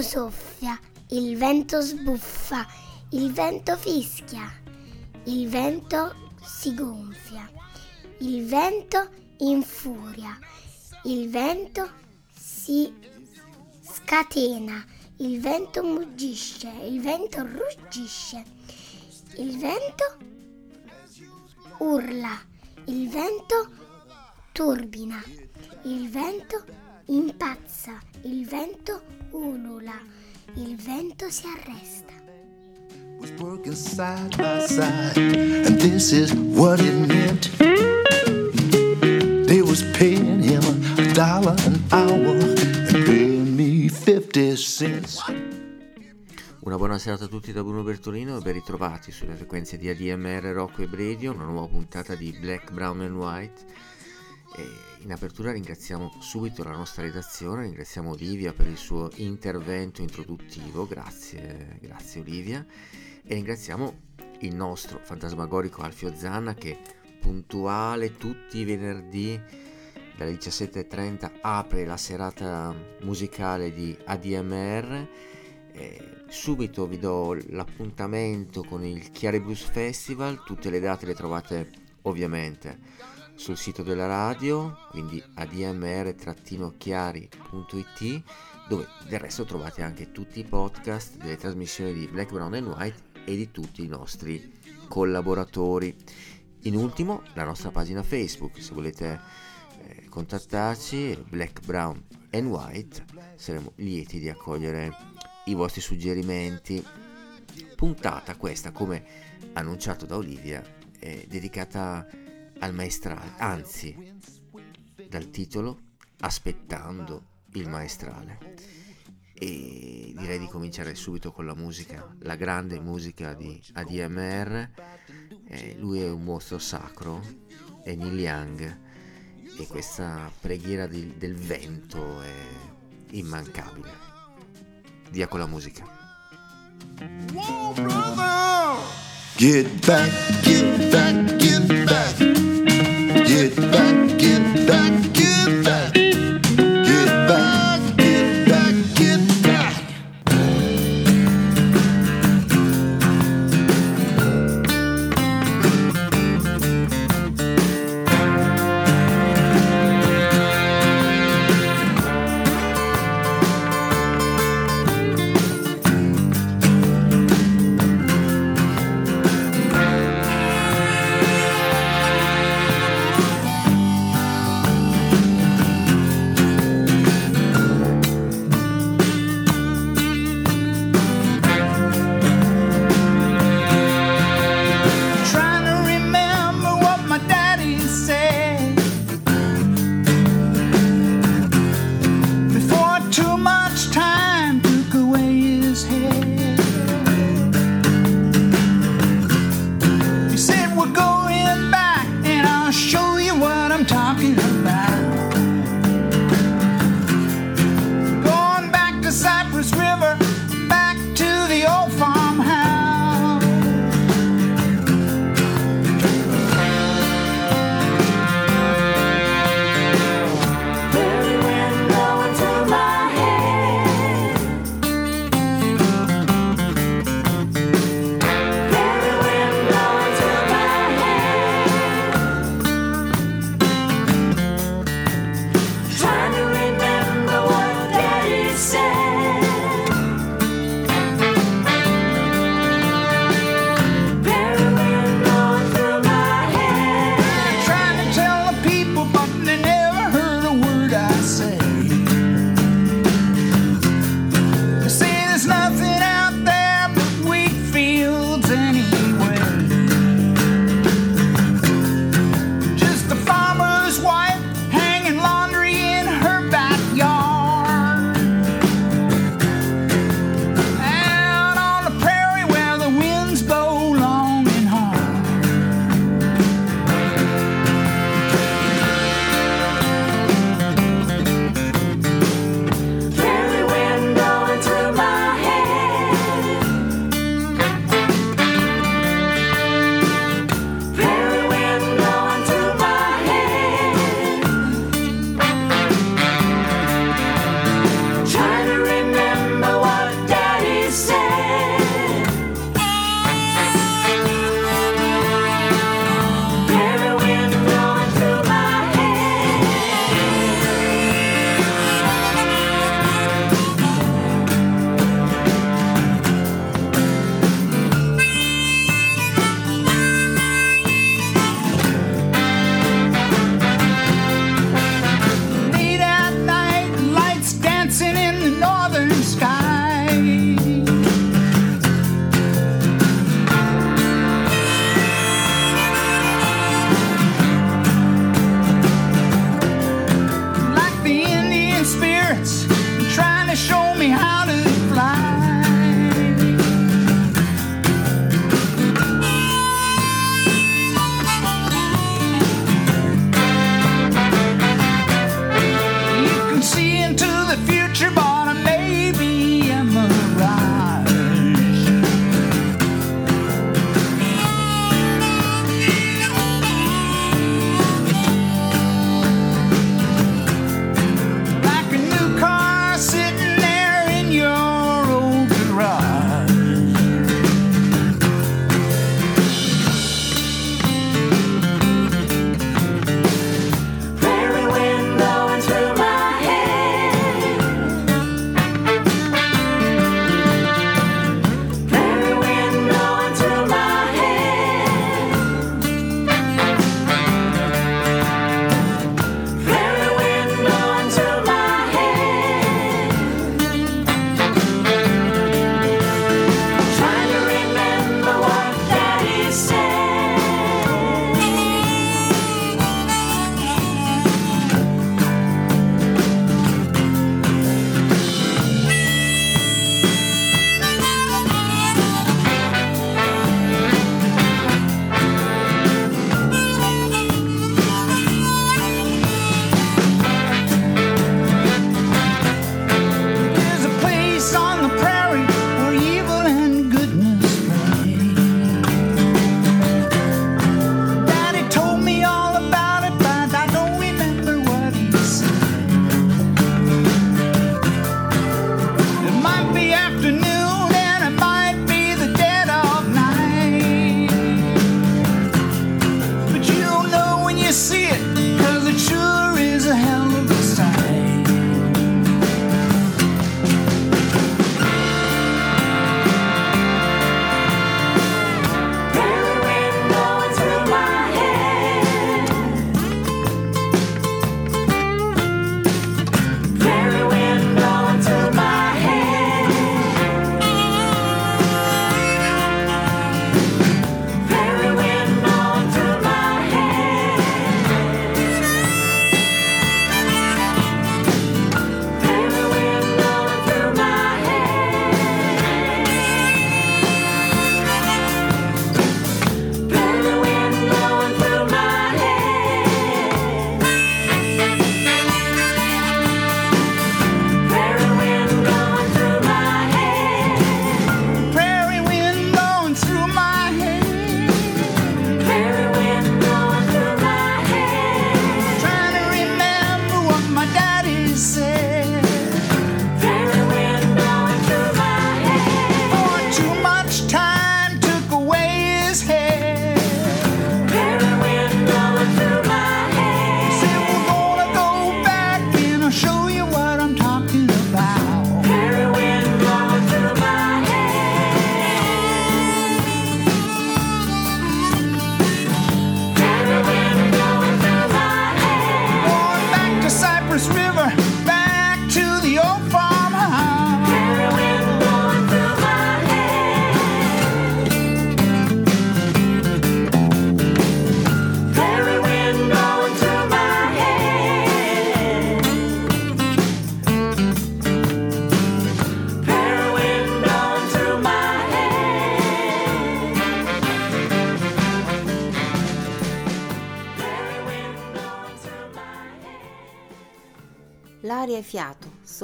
Vento soffia, il vento sbuffa, il vento fischia, il vento si gonfia, il vento infuria, il vento si scatena, il vento muggisce, il vento ruggisce, il vento urla, il vento turbina, il vento impazza, il vento ulula, il vento si arresta. was working side by side, and this is what it meant. They was paying him a dollar an hour and paying me 50 cents. Una buona serata a tutti da Bruno Bertolino e ben ritrovati sulle frequenze di ADMR Rock Web Radio, una nuova puntata di Black, Brown and White. E in apertura ringraziamo subito la nostra redazione, ringraziamo Olivia per il suo intervento introduttivo, grazie, grazie Olivia, e ringraziamo il nostro fantasmagorico Alfio Zanna che puntuale tutti i venerdì dalle 17.30 apre la serata musicale di ADMR. Eh, subito vi do l'appuntamento con il Chiari Blues Festival, tutte le date le trovate ovviamente sul sito della radio, quindi admr-chiari.it, dove del resto trovate anche tutti i podcast delle trasmissioni di Black, Brown and White e di tutti i nostri collaboratori. In ultimo, la nostra pagina Facebook, se volete eh, contattarci, Black, Brown and White, saremo lieti di accogliere i vostri suggerimenti. Puntata questa, come annunciato da Olivia, è dedicata al maestrale, anzi, dal titolo Aspettando il maestrale. E direi di cominciare subito con la musica, la grande musica di ADMR. Eh, lui è un mostro sacro, è Neil Young, e questa preghiera di- del vento è immancabile. Via con la musica. Back, get back, get back. Get back, get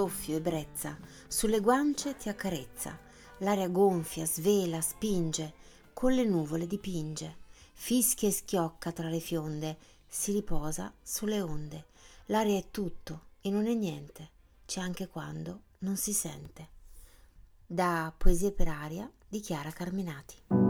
soffio, ebbrezza, sulle guance ti accarezza. L'aria gonfia, svela, spinge, con le nuvole dipinge. Fischia e schiocca tra le fionde, si riposa sulle onde. L'aria è tutto e non è niente, c'è anche quando non si sente. Da Poesie per aria di Chiara Carminati.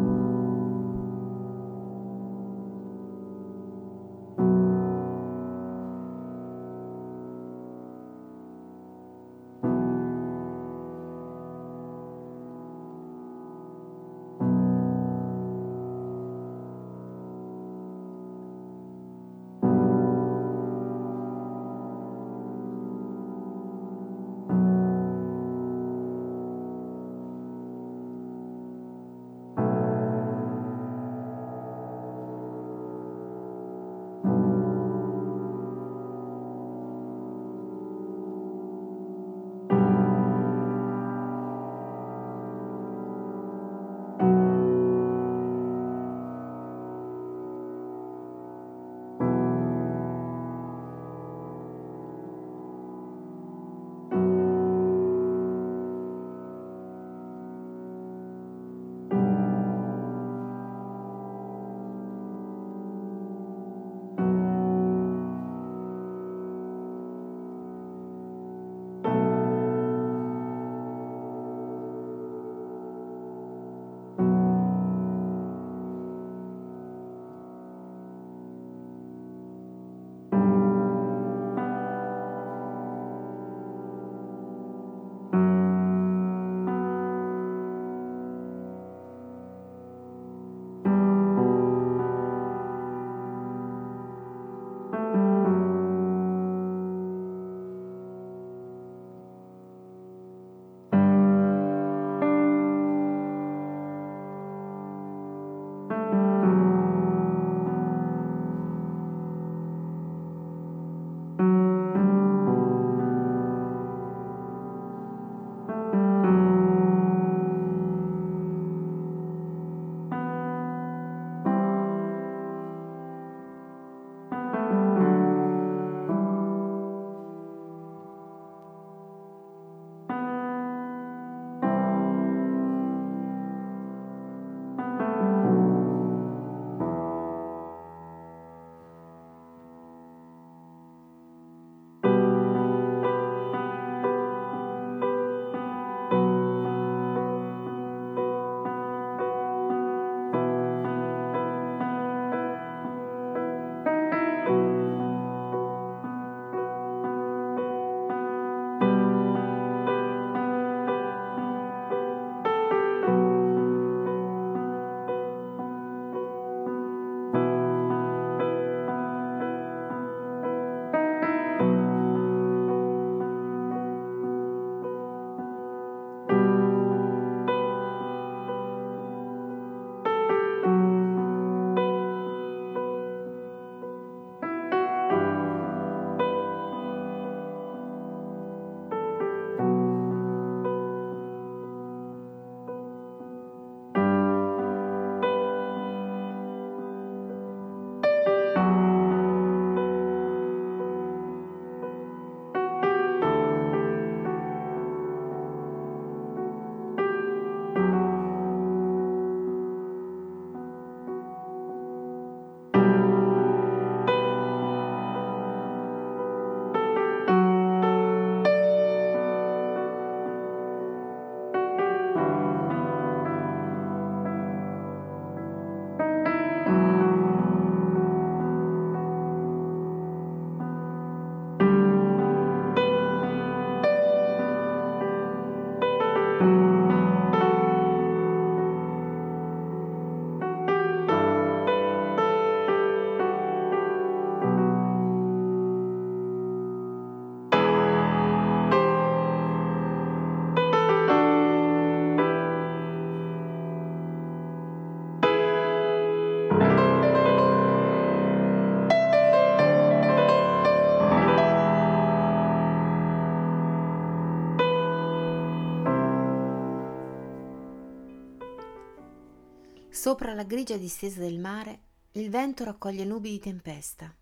Sopra la grigia distesa del mare il vento raccoglie nubi di tempesta.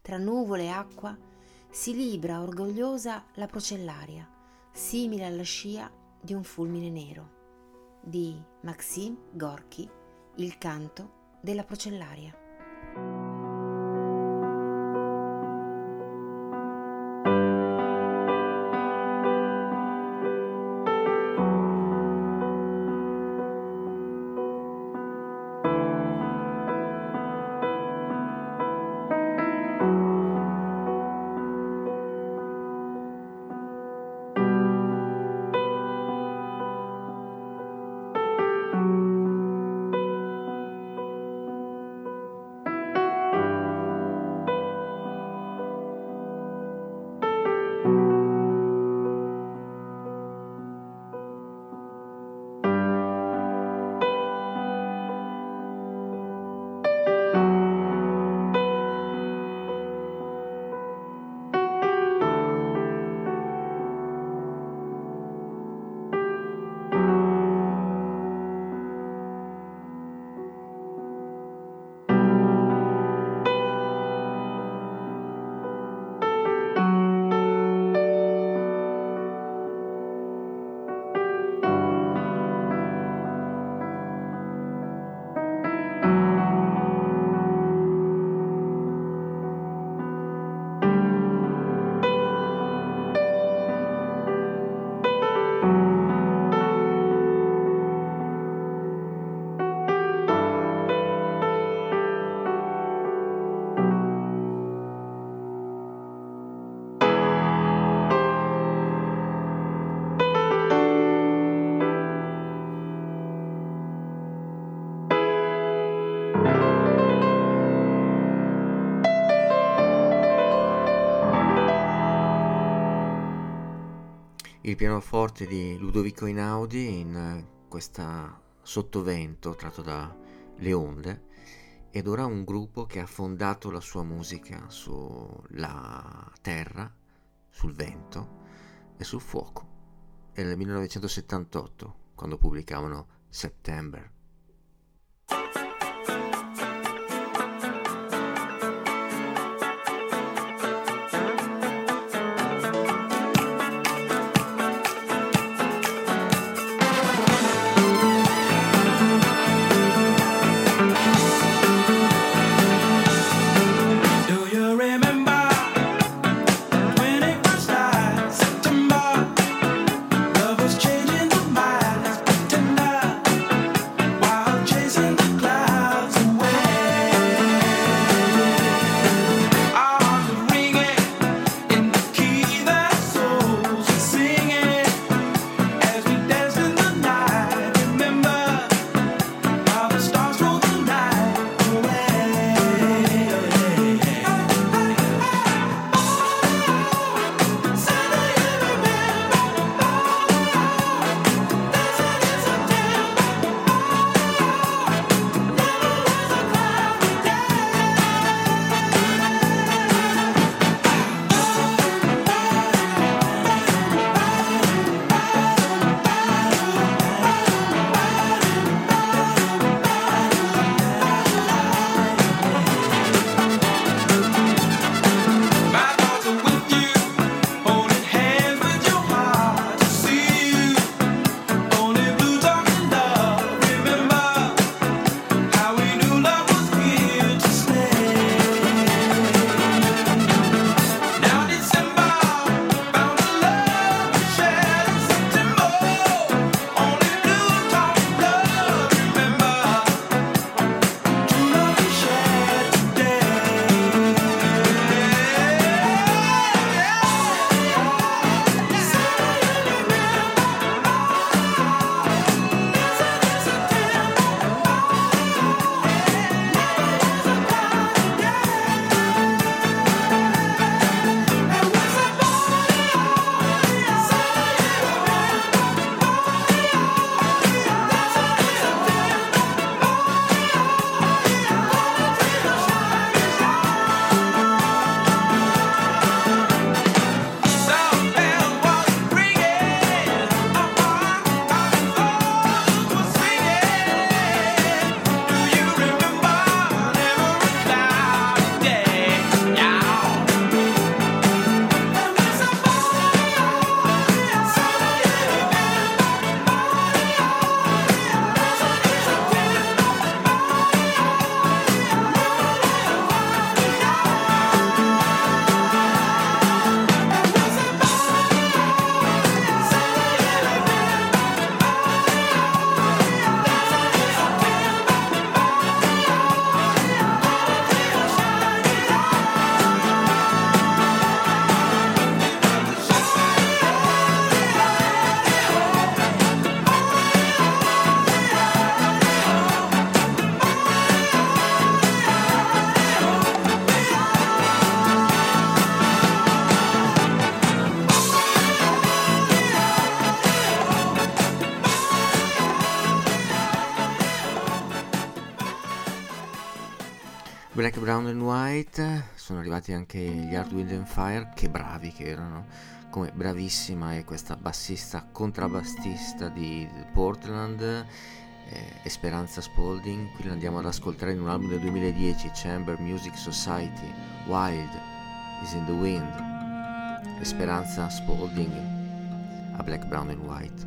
Tra nuvole e acqua si libra orgogliosa la procellaria, simile alla scia di un fulmine nero, di Maxim Gorky, Il canto della procellaria. Pianoforte di Ludovico Inaudi in eh, questa sottovento tratto da Le Onde ed ora un gruppo che ha fondato la sua musica sulla terra, sul vento e sul fuoco. È nel 1978 quando pubblicavano September. Brown and White, sono arrivati anche gli Hard Wind and Fire, che bravi che erano, come bravissima è questa bassista contrabbassista di Portland, eh, Esperanza Spalding, qui l'andiamo ad ascoltare in un album del 2010, Chamber Music Society, Wild is in the Wind, Esperanza Spalding a Black, Brown and White.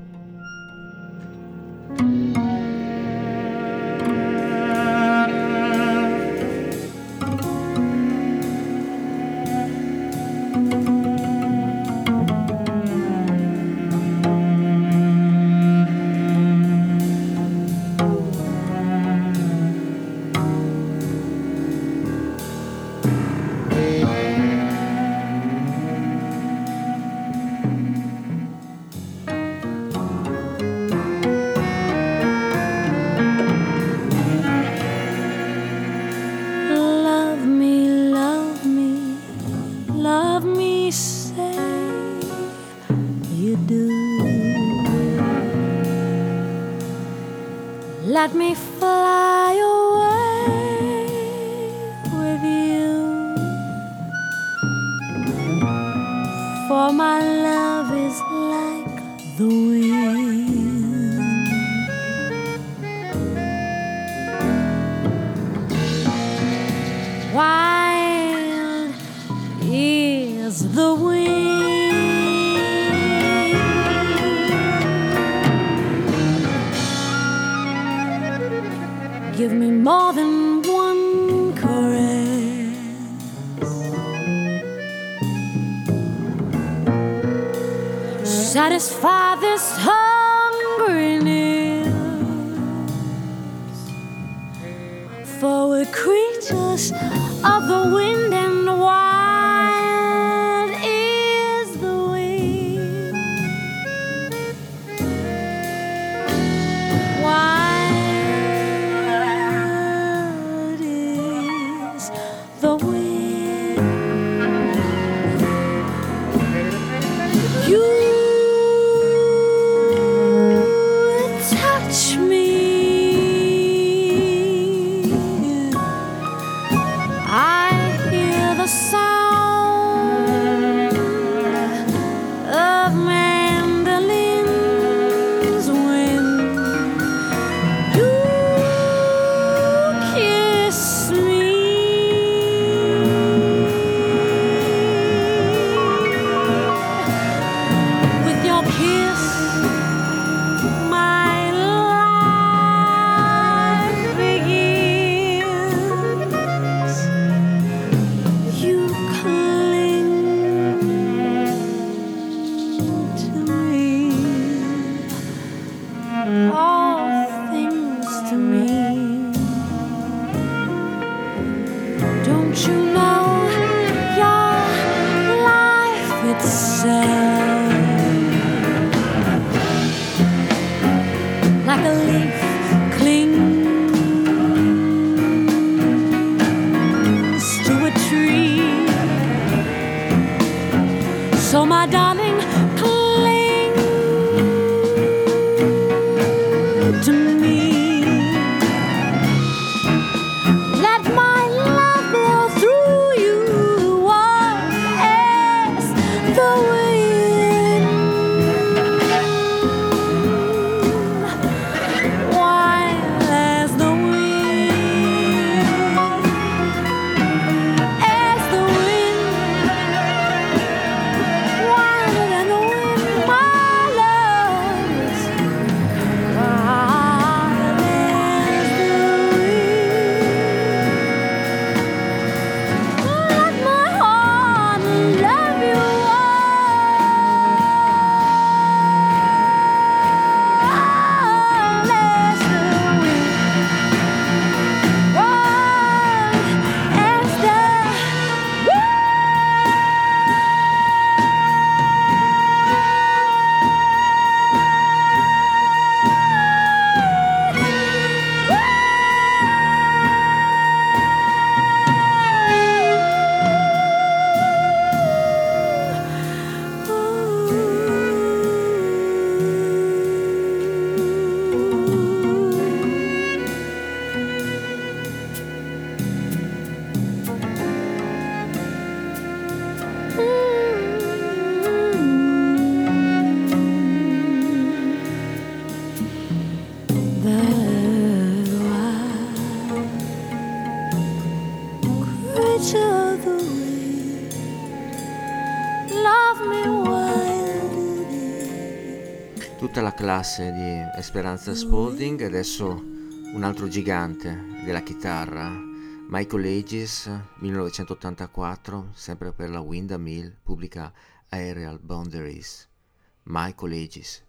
Classe di Esperanza Spalding adesso un altro gigante della chitarra, Michael Aegis, 1984, sempre per la Windham Mill, pubblica Aerial Boundaries. Michael Aegis.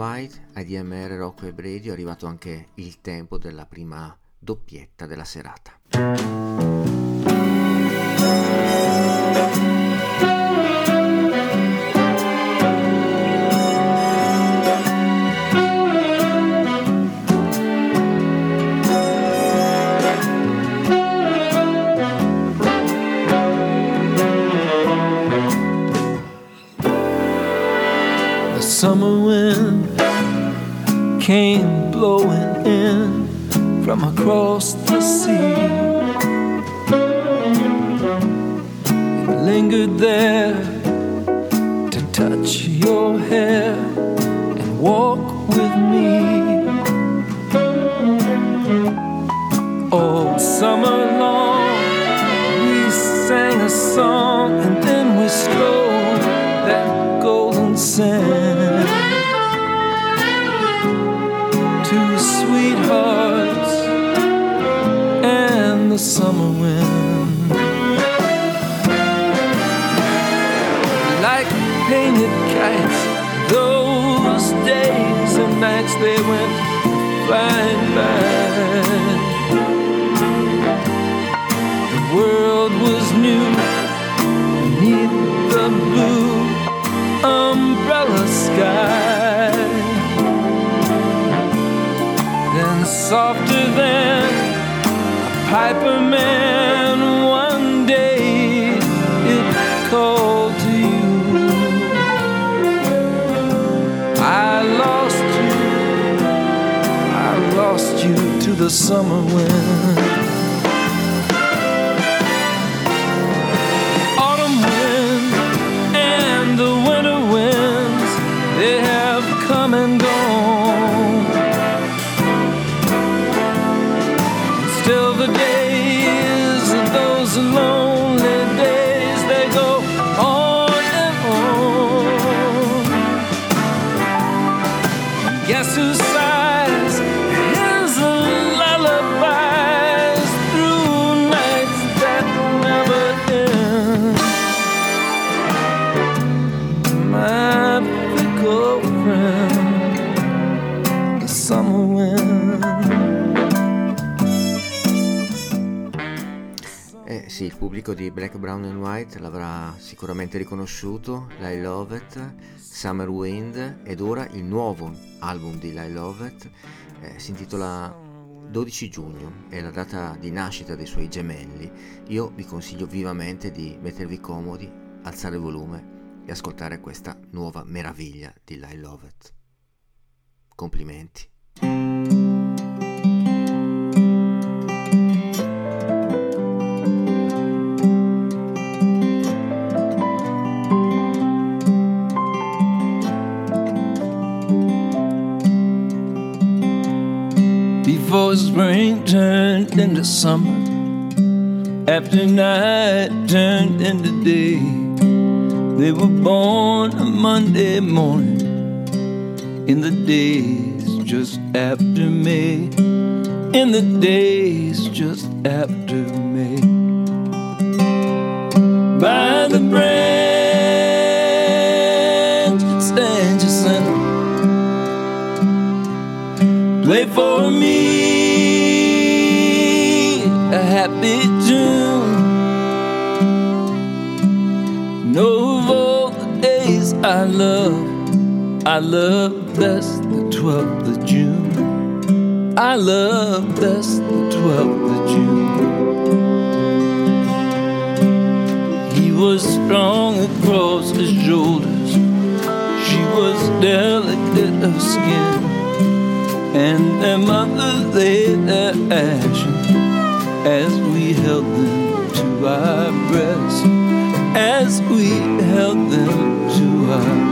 White, ADMR, Rocco e Brady è arrivato anche il tempo della prima doppietta della serata. You to the summer wind. Pubblico di Black, Brown and White l'avrà sicuramente riconosciuto, I Love It, Summer Wind ed ora il nuovo album di I Love It eh, si intitola 12 giugno, è la data di nascita dei suoi gemelli. Io vi consiglio vivamente di mettervi comodi, alzare il volume e ascoltare questa nuova meraviglia di I Love It. Complimenti. Before spring turned into summer, after night turned into day, they were born a Monday morning in the days just after May. In the days just after May. By the branch I love best the 12th of June. I love best the 12th of June. He was strong across his shoulders. She was delicate of skin and their mother laid their ashes as we held them to our breasts, as we held them to our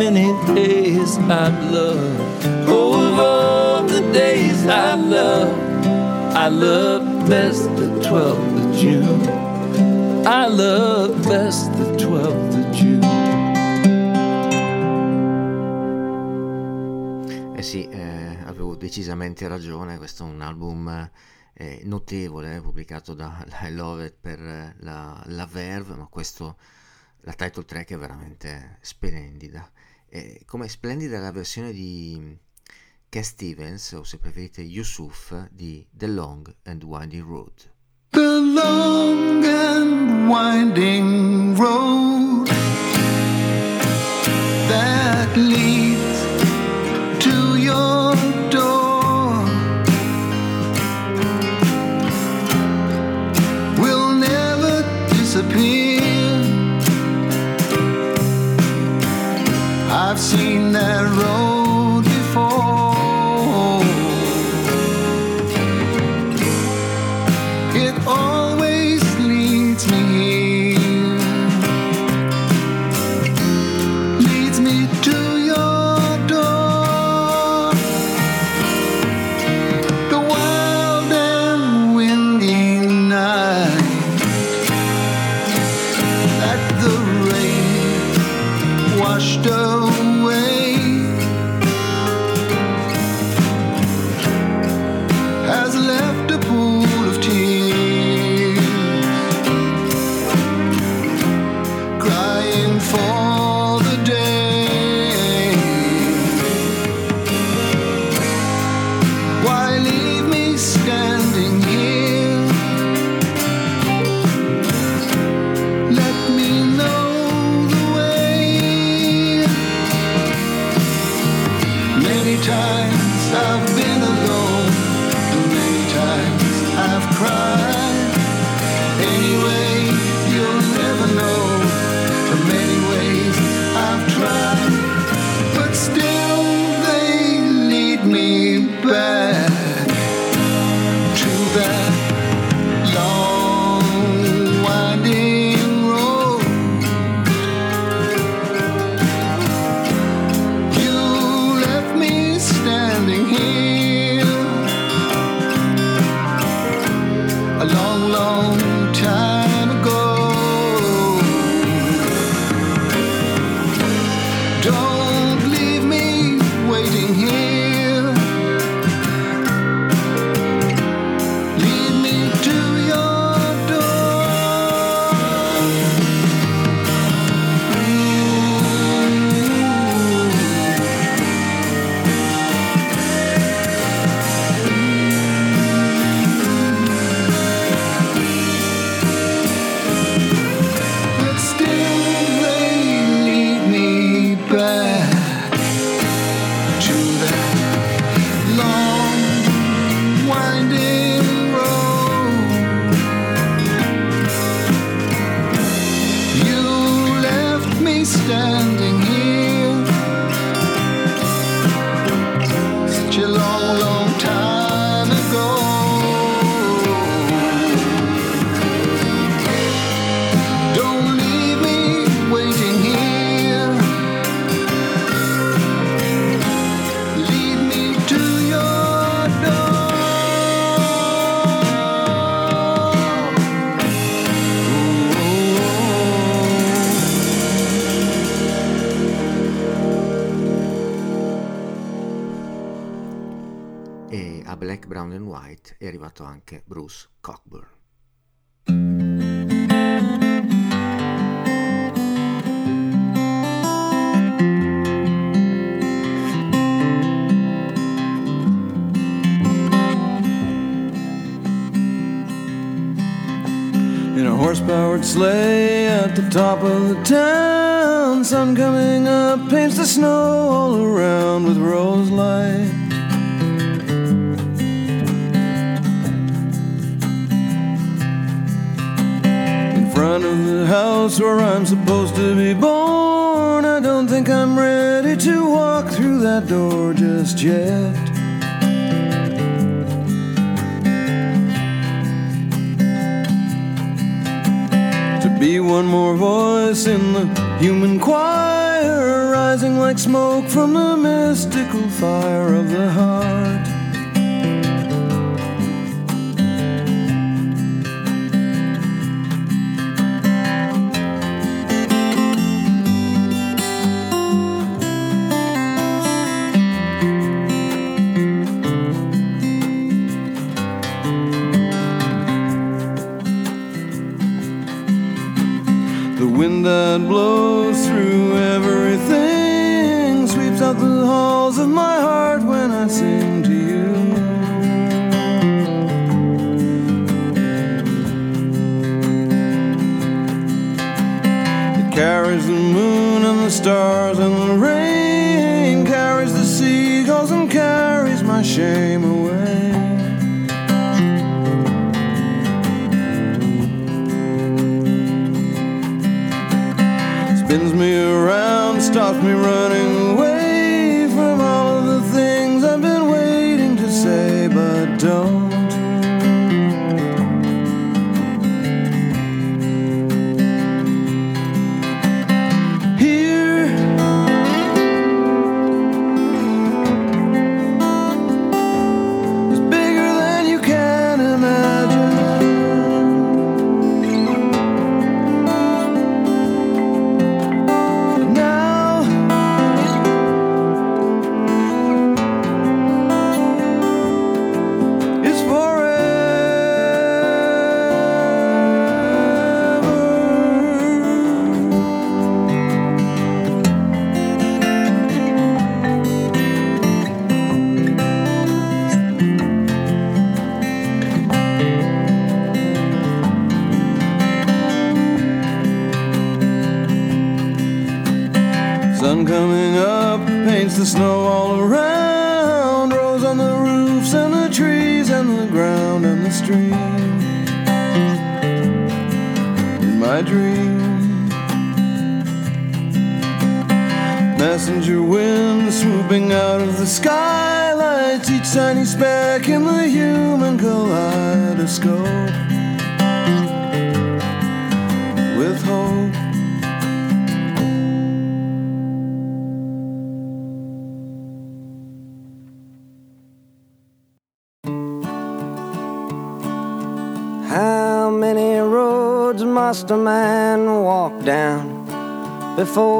many days I've loved. Oh, of all the days I've loved, I love best the 12th of June. I love best the 12th of June. Eh sì, eh, avevo decisamente ragione, questo è un album eh, notevole eh, pubblicato da I Love It per eh, la, la Verve, ma questo la title track è veramente splendida. Eh, come splendida la versione di Cat Stevens, o se preferite Yusuf, di The Long and Winding Road. The long and winding road that leads along Cockburn. in a horse-powered sleigh at the top of the town. Sun coming up paints the snow all around with rose light. House where I'm supposed to be born, I don't think I'm ready to walk through that door just yet. to be one more voice in the human choir, rising like smoke from the mystical fire of the heart. Wind that blows through everything sweeps out the halls of my heart when I sing to you. It carries the moon and the stars and the rain, carries the seagulls and carries my shame me around, stops me running skylights, each tiny speck in the human kaleidoscope. With hope. How many roads must a man walk down before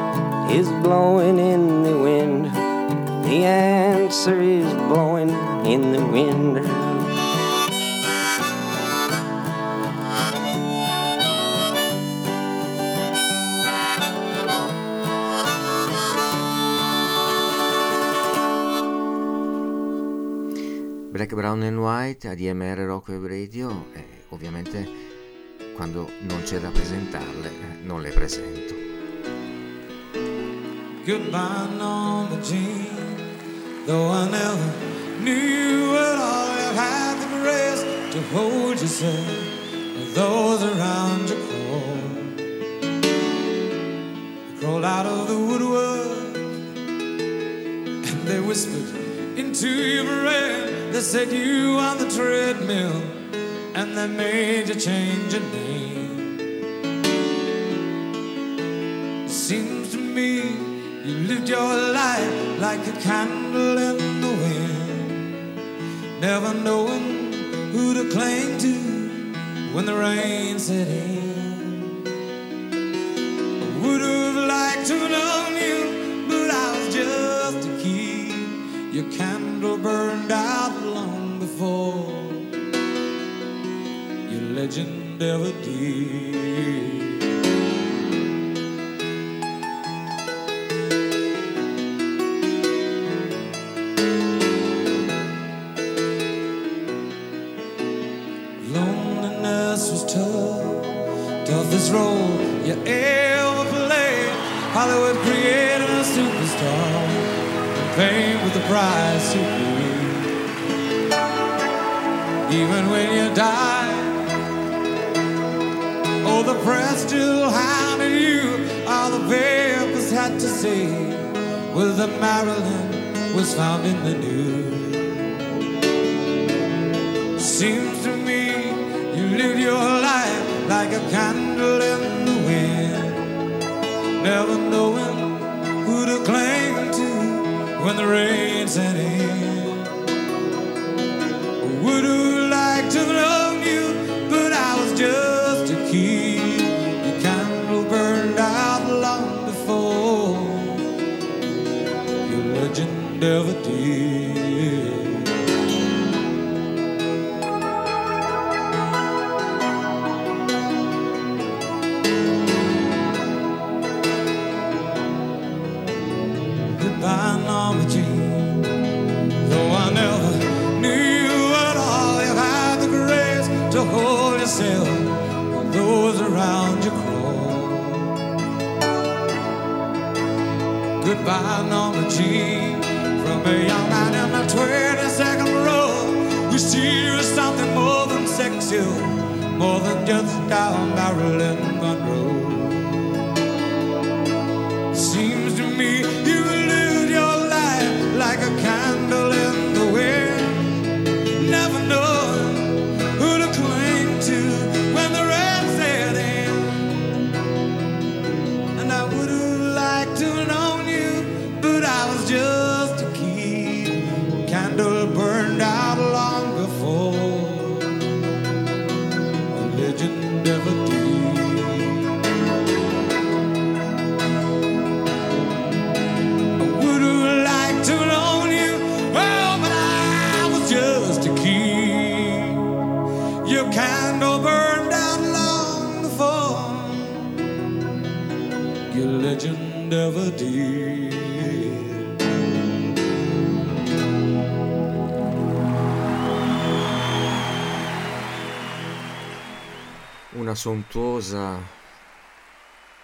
is blowing in the wind. The answer is blowing in the wind. Black, Brown and White, ADMR Rock Web Radio, e ovviamente quando non c'è da presentarle eh, non le presento. Goodbye, Norma Jean. Though I never knew it all, you've had the grace to hold yourself with those around you. They crawled out of the woodwork and they whispered into your brain. They set you on the treadmill and they made you change your name. It seems to me you lived your life like a candle in the wind, never knowing who to cling to when the rain set in. I would have liked to know you, but I was just a kid. Your candle burned out long before your legend ever did. Price to pay. Even when you die, oh, the press still hounded you. All the papers had to say was that Marilyn was found in the news. Seems to me you lived your life like a candle in the wind, never knowing who to cling to when the rain set sontuosa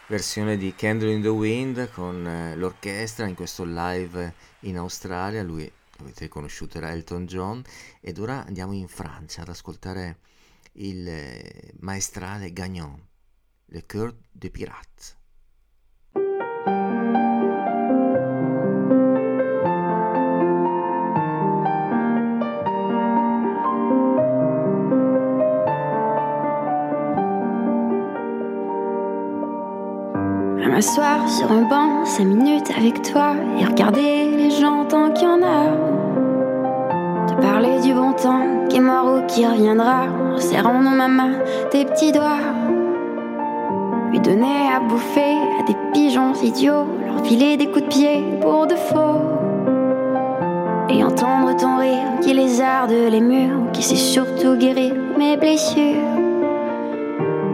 versione di Candle in the Wind con eh, l'orchestra in questo live in Australia. Lui avete riconosciuto era Elton John. Ed ora andiamo in Francia ad ascoltare il eh, maestrale Gagnon, Le Coeur des Pirates. M'asseoir sur un banc, cinq minutes avec toi et regarder les gens tant qu'il y en a. Te parler du bon temps qui est mort ou qui reviendra, en serrant dans ma main tes petits doigts. Lui donner à bouffer à des pigeons idiots, leur filer des coups de pied pour de faux. Et entendre ton rire qui lézarde les murs, qui sait surtout guérir mes blessures.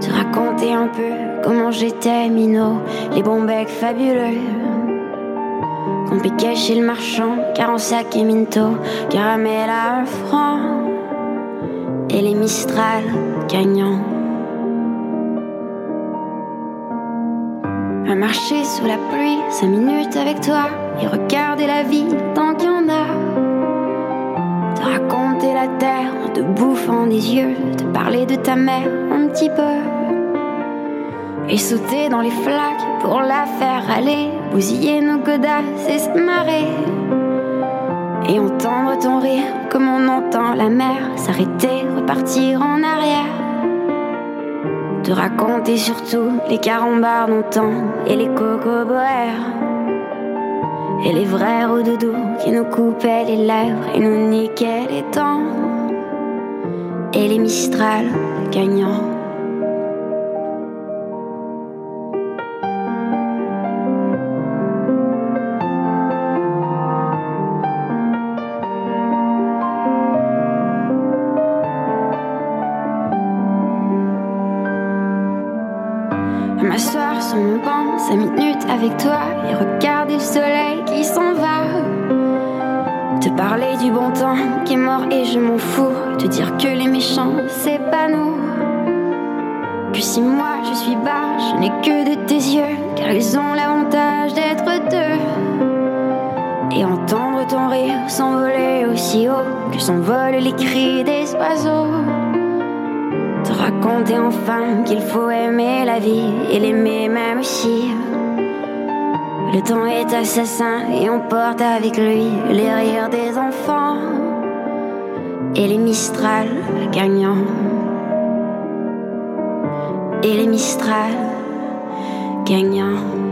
Te raconter un peu comment j'étais minot, les bons fabuleux. Qu'on piquait chez le marchand, car en sac et minto, caramel à un franc. Et les Mistral gagnants. À marcher sous la pluie, cinq minutes avec toi, et regarder la vie tant qu'il y en a. Te raconter la terre en te bouffant des yeux, te parler de ta mère un petit peu. Et sauter dans les flaques pour la faire aller, bousiller nos godasses et se marrer. Et entendre ton rire comme on entend la mer s'arrêter, repartir en arrière. Te raconter surtout les carambars d'antan et les cocoboères. Et les vrais doudous qui nous coupaient les lèvres et nous niquaient les dents. Et les Mistral gagnants. À m'asseoir sur mon banc, cinq minutes avec toi et regarder parler du bon temps qui est mort et je m'en fous. Te dire que les méchants, c'est pas nous. Que si moi je suis bas, je n'ai que de tes yeux, car ils ont l'avantage d'être deux. Et entendre ton rire s'envoler aussi haut que s'envolent les cris des oiseaux. Te raconter enfin qu'il faut aimer la vie et l'aimer même aussi. Le temps est assassin et on porte avec lui les rires des enfants et les Mistral gagnants. Et les Mistral gagnants.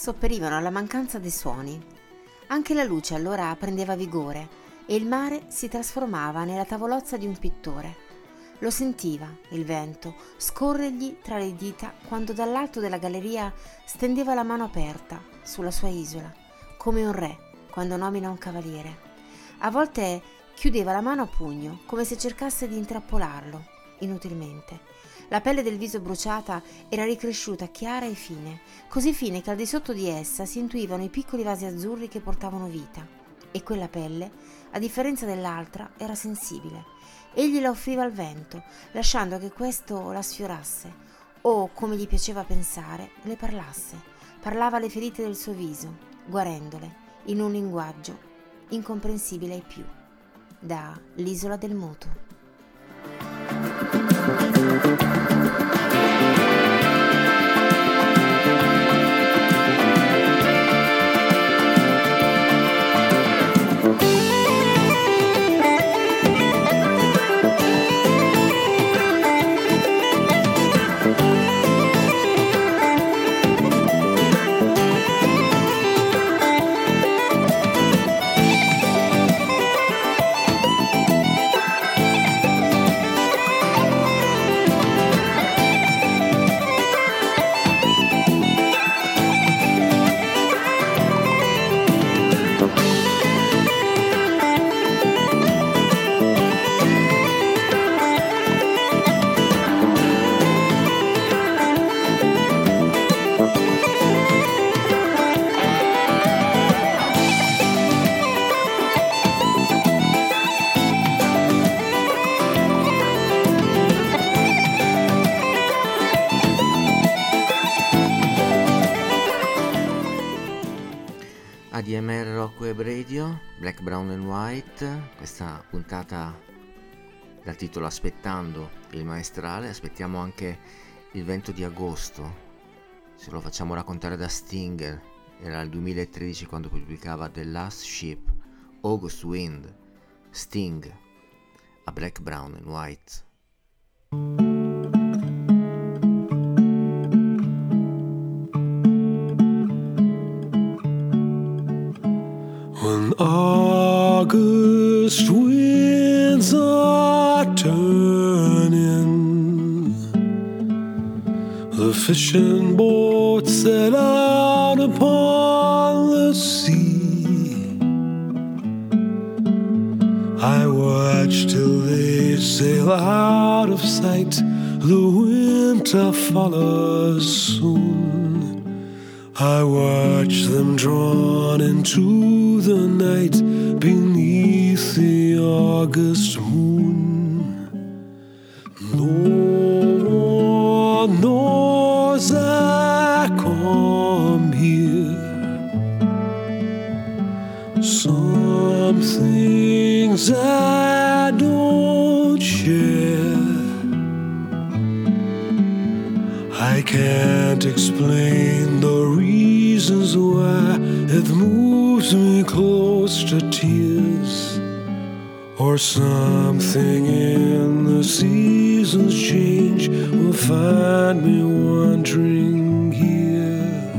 Sopperivano alla mancanza dei suoni. Anche la luce allora prendeva vigore e il mare si trasformava nella tavolozza di un pittore. Lo sentiva, il vento, scorrergli tra le dita quando dall'alto della galleria stendeva la mano aperta sulla sua isola, come un re quando nomina un cavaliere. A volte chiudeva la mano a pugno, come se cercasse di intrappolarlo, inutilmente. La pelle del viso bruciata era ricresciuta chiara e fine, così fine che al di sotto di essa si intuivano i piccoli vasi azzurri che portavano vita. E quella pelle, a differenza dell'altra, era sensibile. Egli la offriva al vento, lasciando che questo la sfiorasse, o, come gli piaceva pensare, le parlasse. Parlava alle ferite del suo viso, guarendole, in un linguaggio incomprensibile ai più. Da L'isola del moto. Web Radio, Black, Brown and White, questa puntata dal titolo Aspettando il maestrale, aspettiamo anche il vento di agosto, se lo facciamo raccontare da Stinger, era il 2013 quando pubblicava The Last Ship, August Wind, Sting, a Black, Brown and White. August winds are turning, the fishing boats set out upon the sea. I watch till they sail out of sight. The winter follows soon. I watch them drawn into the night beneath the August moon. Or something in the seasons change will find me wandering here.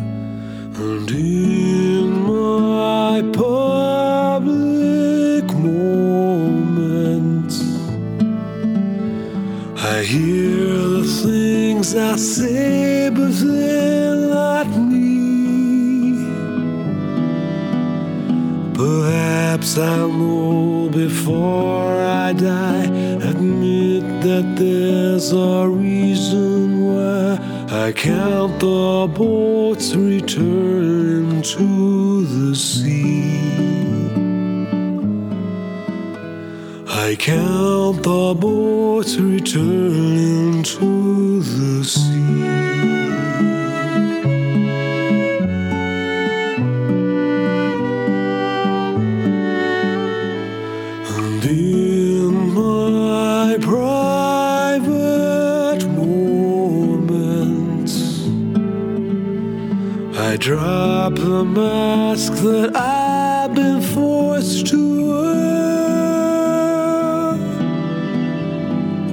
And in my public moments, I hear the things I say, but they're not me. Perhaps I'll there's a reason why I count the boats returning to the sea. I count the boats returning drop the mask that I've been forced to wear.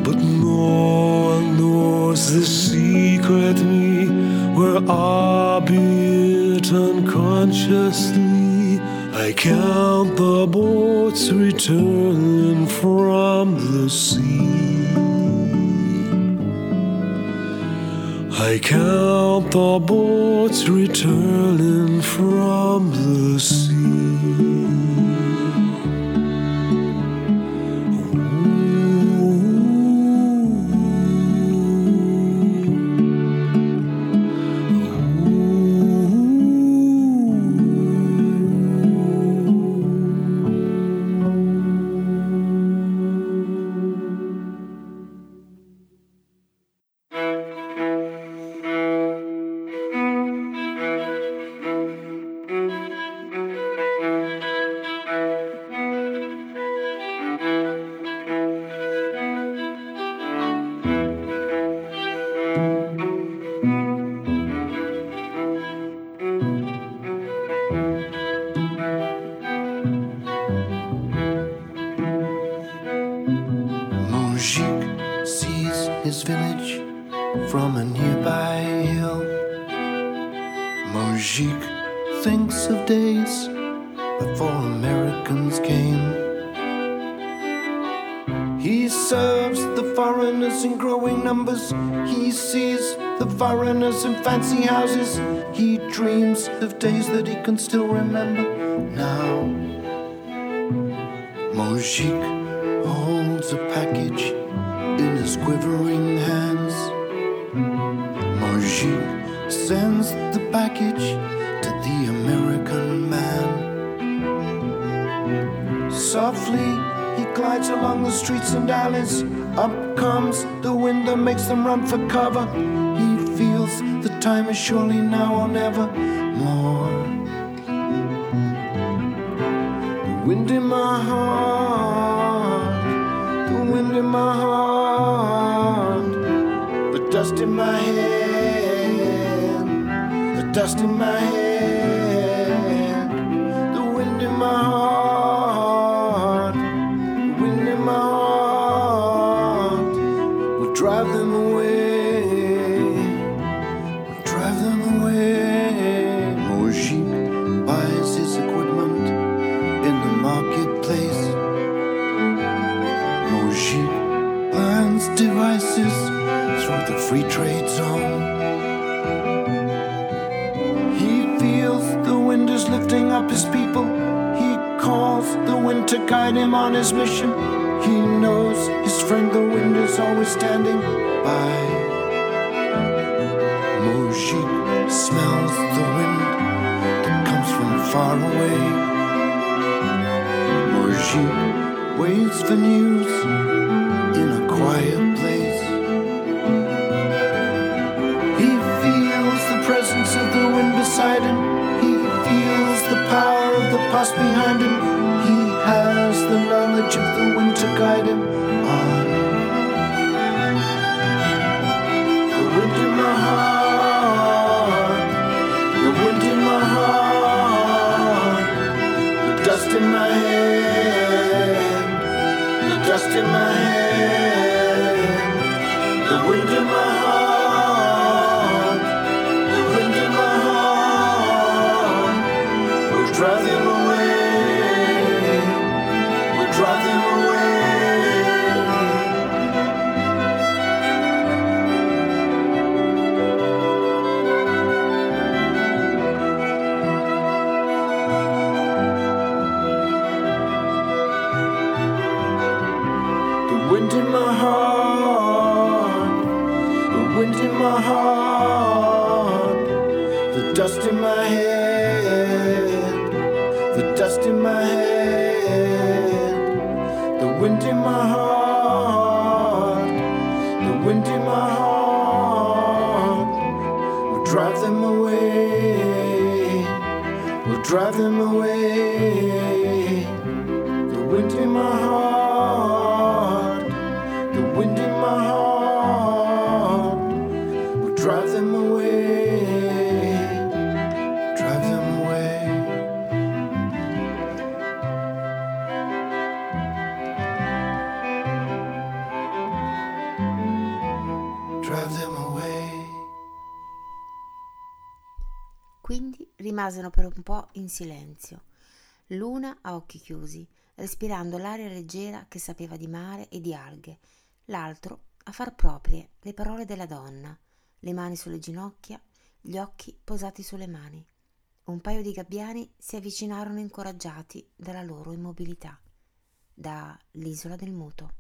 But no one knows the secret me, where albeit unconsciously, I count the boats returning from the sea. I count the boats returning from days that he can still remember now. Mojik holds a package in his quivering hands. Mojik sends the package to the American man. Softly he glides along the streets and alleys. Up comes the wind that makes them run for cover. He feels the time is surely now or never. dust in my head. dust in my head, the wind in my in silenzio, l'una a occhi chiusi, respirando l'aria leggera che sapeva di mare e di alghe, l'altro a far proprie le parole della donna, le mani sulle ginocchia, gli occhi posati sulle mani. Un paio di gabbiani si avvicinarono incoraggiati dalla loro immobilità, Da l'isola del muto.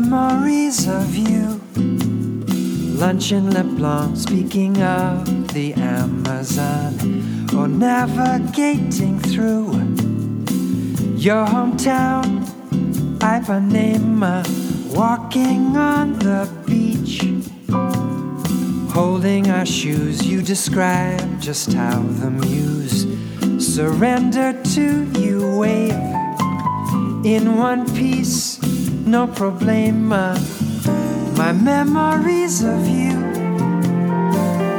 Memories of you. Lunch in Leblon, speaking of the Amazon, or navigating through your hometown, Ipanema, walking on the beach, holding our shoes. You describe just how the muse surrendered to you, wave in one piece, no problema. My memories of you,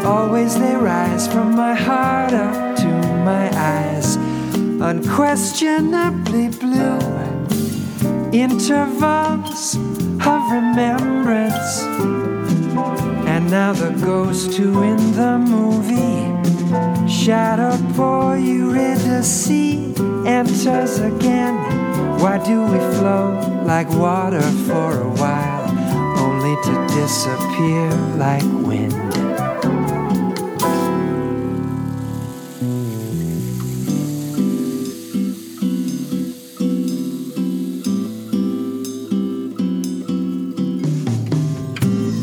always they rise from my heart up to my eyes, unquestionably blue. Intervals of remembrance, and now the ghost who in the movie Shadow the sea, enters again. Why do we flow like water for a while, only to disappear like wind?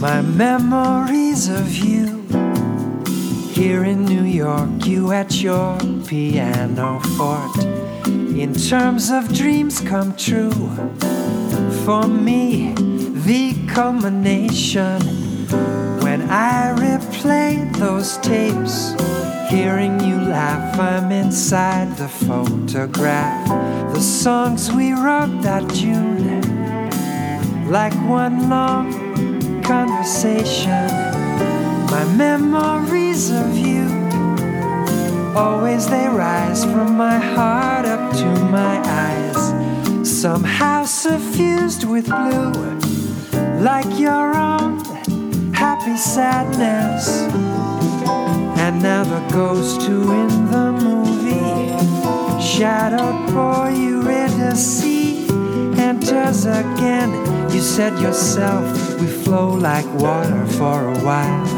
My memories of you here in New York, you at your piano fort. In terms of dreams come true, for me, the culmination when I replay those tapes. Hearing you laugh, I'm inside the photograph. The songs we wrote that June, like one long conversation. My memories of you, always they rise from my heart up to my eyes, somehow suffused with blue, like your own happy sadness. And now the ghost who in the movie, shadowed boy Eurydice, enters again. You said yourself, we flow like water for a while,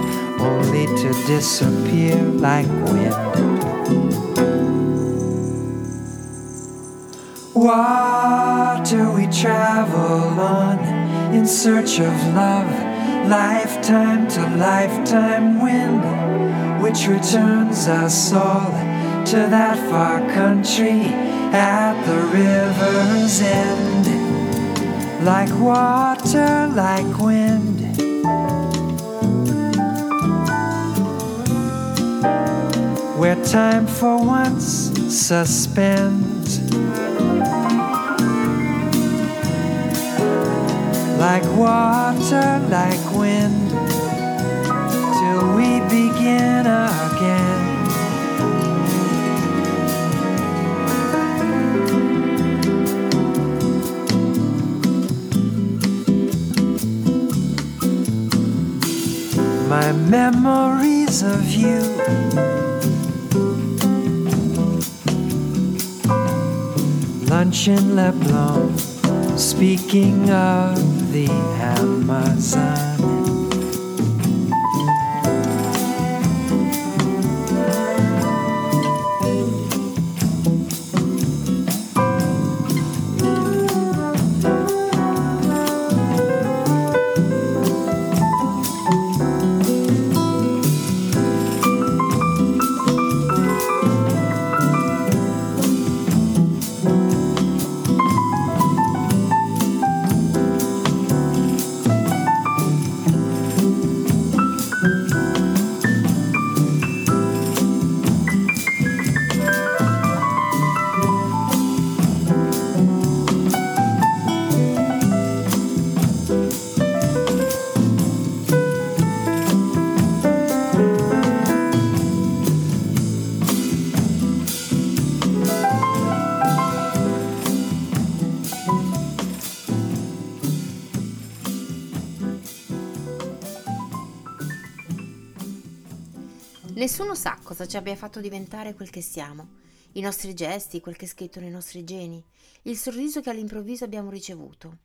only to disappear like wind. Water we travel on in search of love, lifetime to lifetime wind, which returns us all to that far country at the river's end. Like water, like wind. Where time for once suspends. Like water, like wind. Till we begin again. my memories of you. Lunch in Leblon, speaking of the Amazon. Cosa ci abbia fatto diventare quel che siamo, i nostri gesti, quel che è scritto nei nostri geni, il sorriso che all'improvviso abbiamo ricevuto,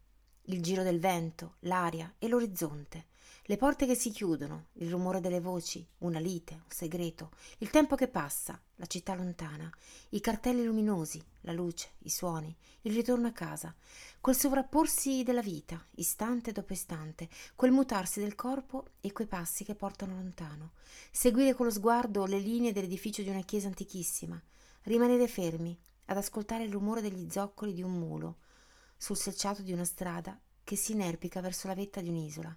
il giro del vento, l'aria e l'orizzonte, le porte che si chiudono, il rumore delle voci, una lite, un segreto, il tempo che passa, la città lontana, i cartelli luminosi, la luce, i suoni, il ritorno a casa, quel sovrapporsi della vita, istante dopo istante, quel mutarsi del corpo e quei passi che portano lontano, seguire con lo sguardo le linee dell'edificio di una chiesa antichissima, rimanere fermi ad ascoltare il rumore degli zoccoli di un mulo sul selciato di una strada che si inerpica verso la vetta di un'isola.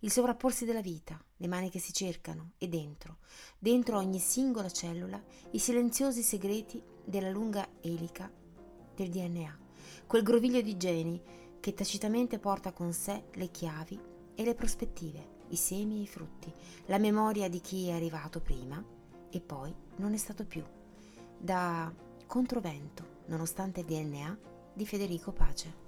Il sovrapporsi della vita, le mani che si cercano e dentro, dentro ogni singola cellula, i silenziosi segreti della lunga elica del DNA, quel groviglio di geni che tacitamente porta con sé le chiavi e le prospettive, i semi e i frutti, la memoria di chi è arrivato prima e poi non è stato più. Da Controvento, nonostante il DNA, di Federico Pace.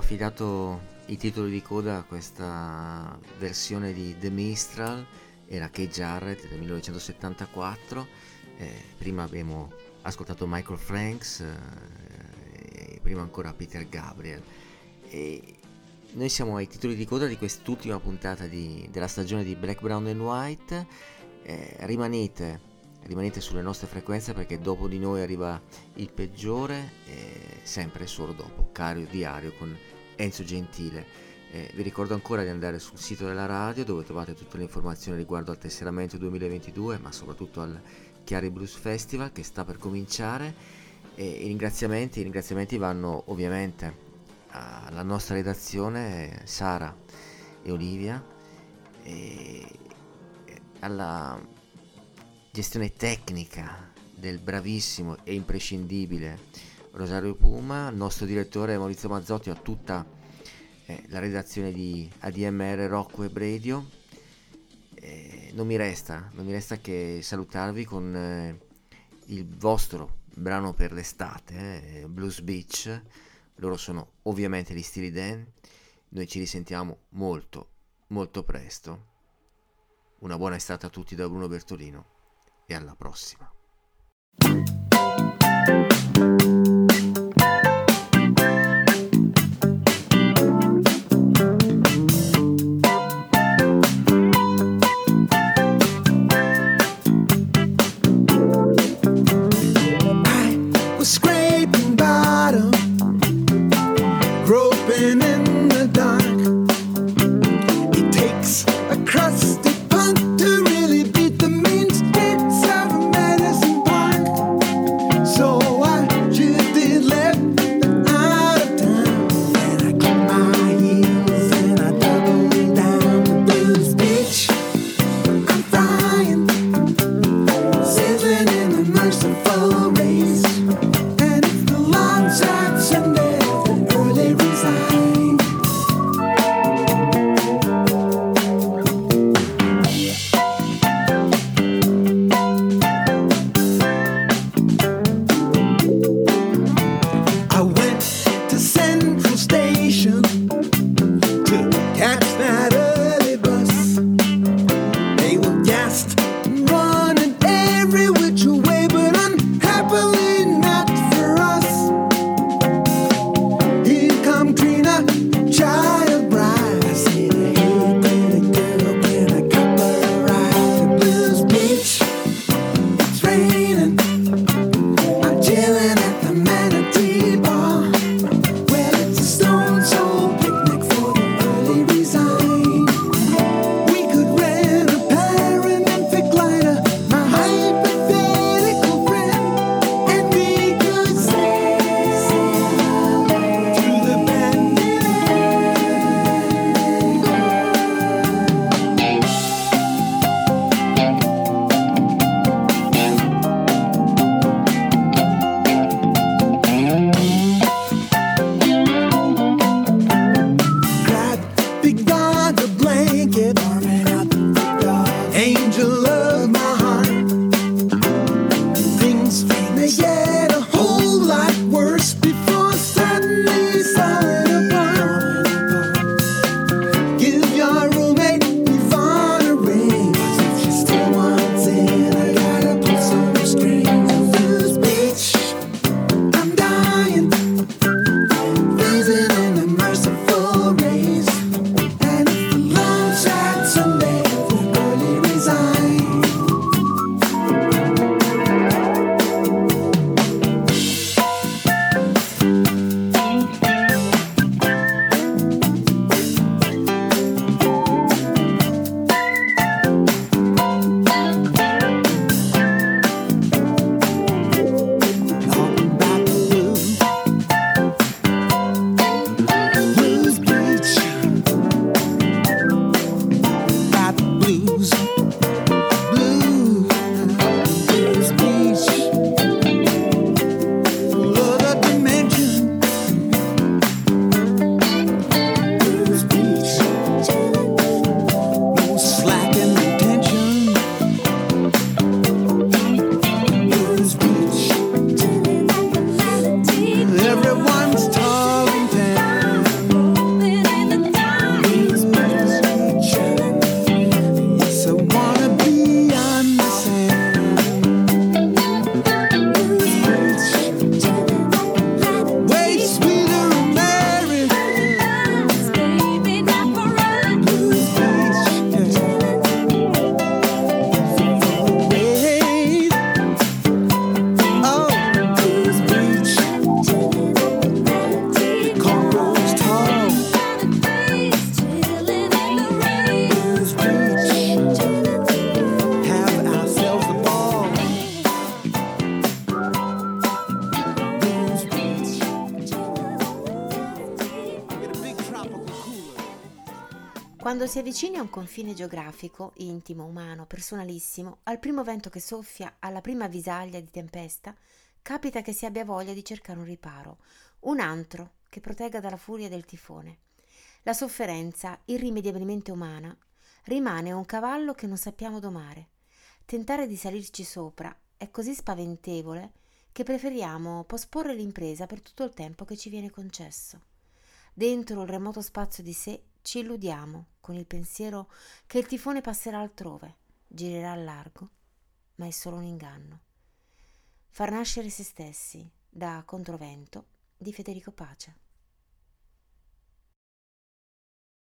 Affidato i titoli di coda a questa versione di The Mistral, era Kay Jarrett del 1974, eh, prima abbiamo ascoltato Michael Franks, eh, prima ancora Peter Gabriel. E noi siamo ai titoli di coda di quest'ultima puntata di, della stagione di Black, Brown and White. Eh, rimanete, rimanete sulle nostre frequenze perché dopo di noi arriva il peggiore, sempre e solo dopo, Cario Diario con Enzo Gentile. Eh, vi ricordo ancora di andare sul sito della radio dove trovate tutte le informazioni riguardo al tesseramento 2022, ma soprattutto al Chiari Blues Festival che sta per cominciare. E i ringraziamenti, i ringraziamenti vanno ovviamente alla nostra redazione, Sara e Olivia, e alla gestione tecnica del bravissimo e imprescindibile Rosario Puma, al nostro direttore Maurizio Mazzotti, a tutta eh, la redazione di ADMR Rocco e Radio. Eh, non, mi resta, non mi resta che salutarvi con eh, il vostro brano per l'estate, eh, Blues Beach. Loro sono ovviamente gli Stili Dan. Noi ci risentiamo molto, molto presto. Una buona estate a tutti da Bruno Bertolino e alla prossima. Si avvicini a un confine geografico, intimo, umano, personalissimo, al primo vento che soffia, alla prima avvisaglia di tempesta, capita che si abbia voglia di cercare un riparo, un antro che protegga dalla furia del tifone. La sofferenza, irrimediabilmente umana, rimane un cavallo che non sappiamo domare. Tentare di salirci sopra è così spaventevole che preferiamo posporre l'impresa per tutto il tempo che ci viene concesso. Dentro il remoto spazio di sé ci illudiamo con il pensiero che il tifone passerà altrove, girerà a largo, ma è solo un inganno. Far nascere se stessi da Controvento di Federico Pace.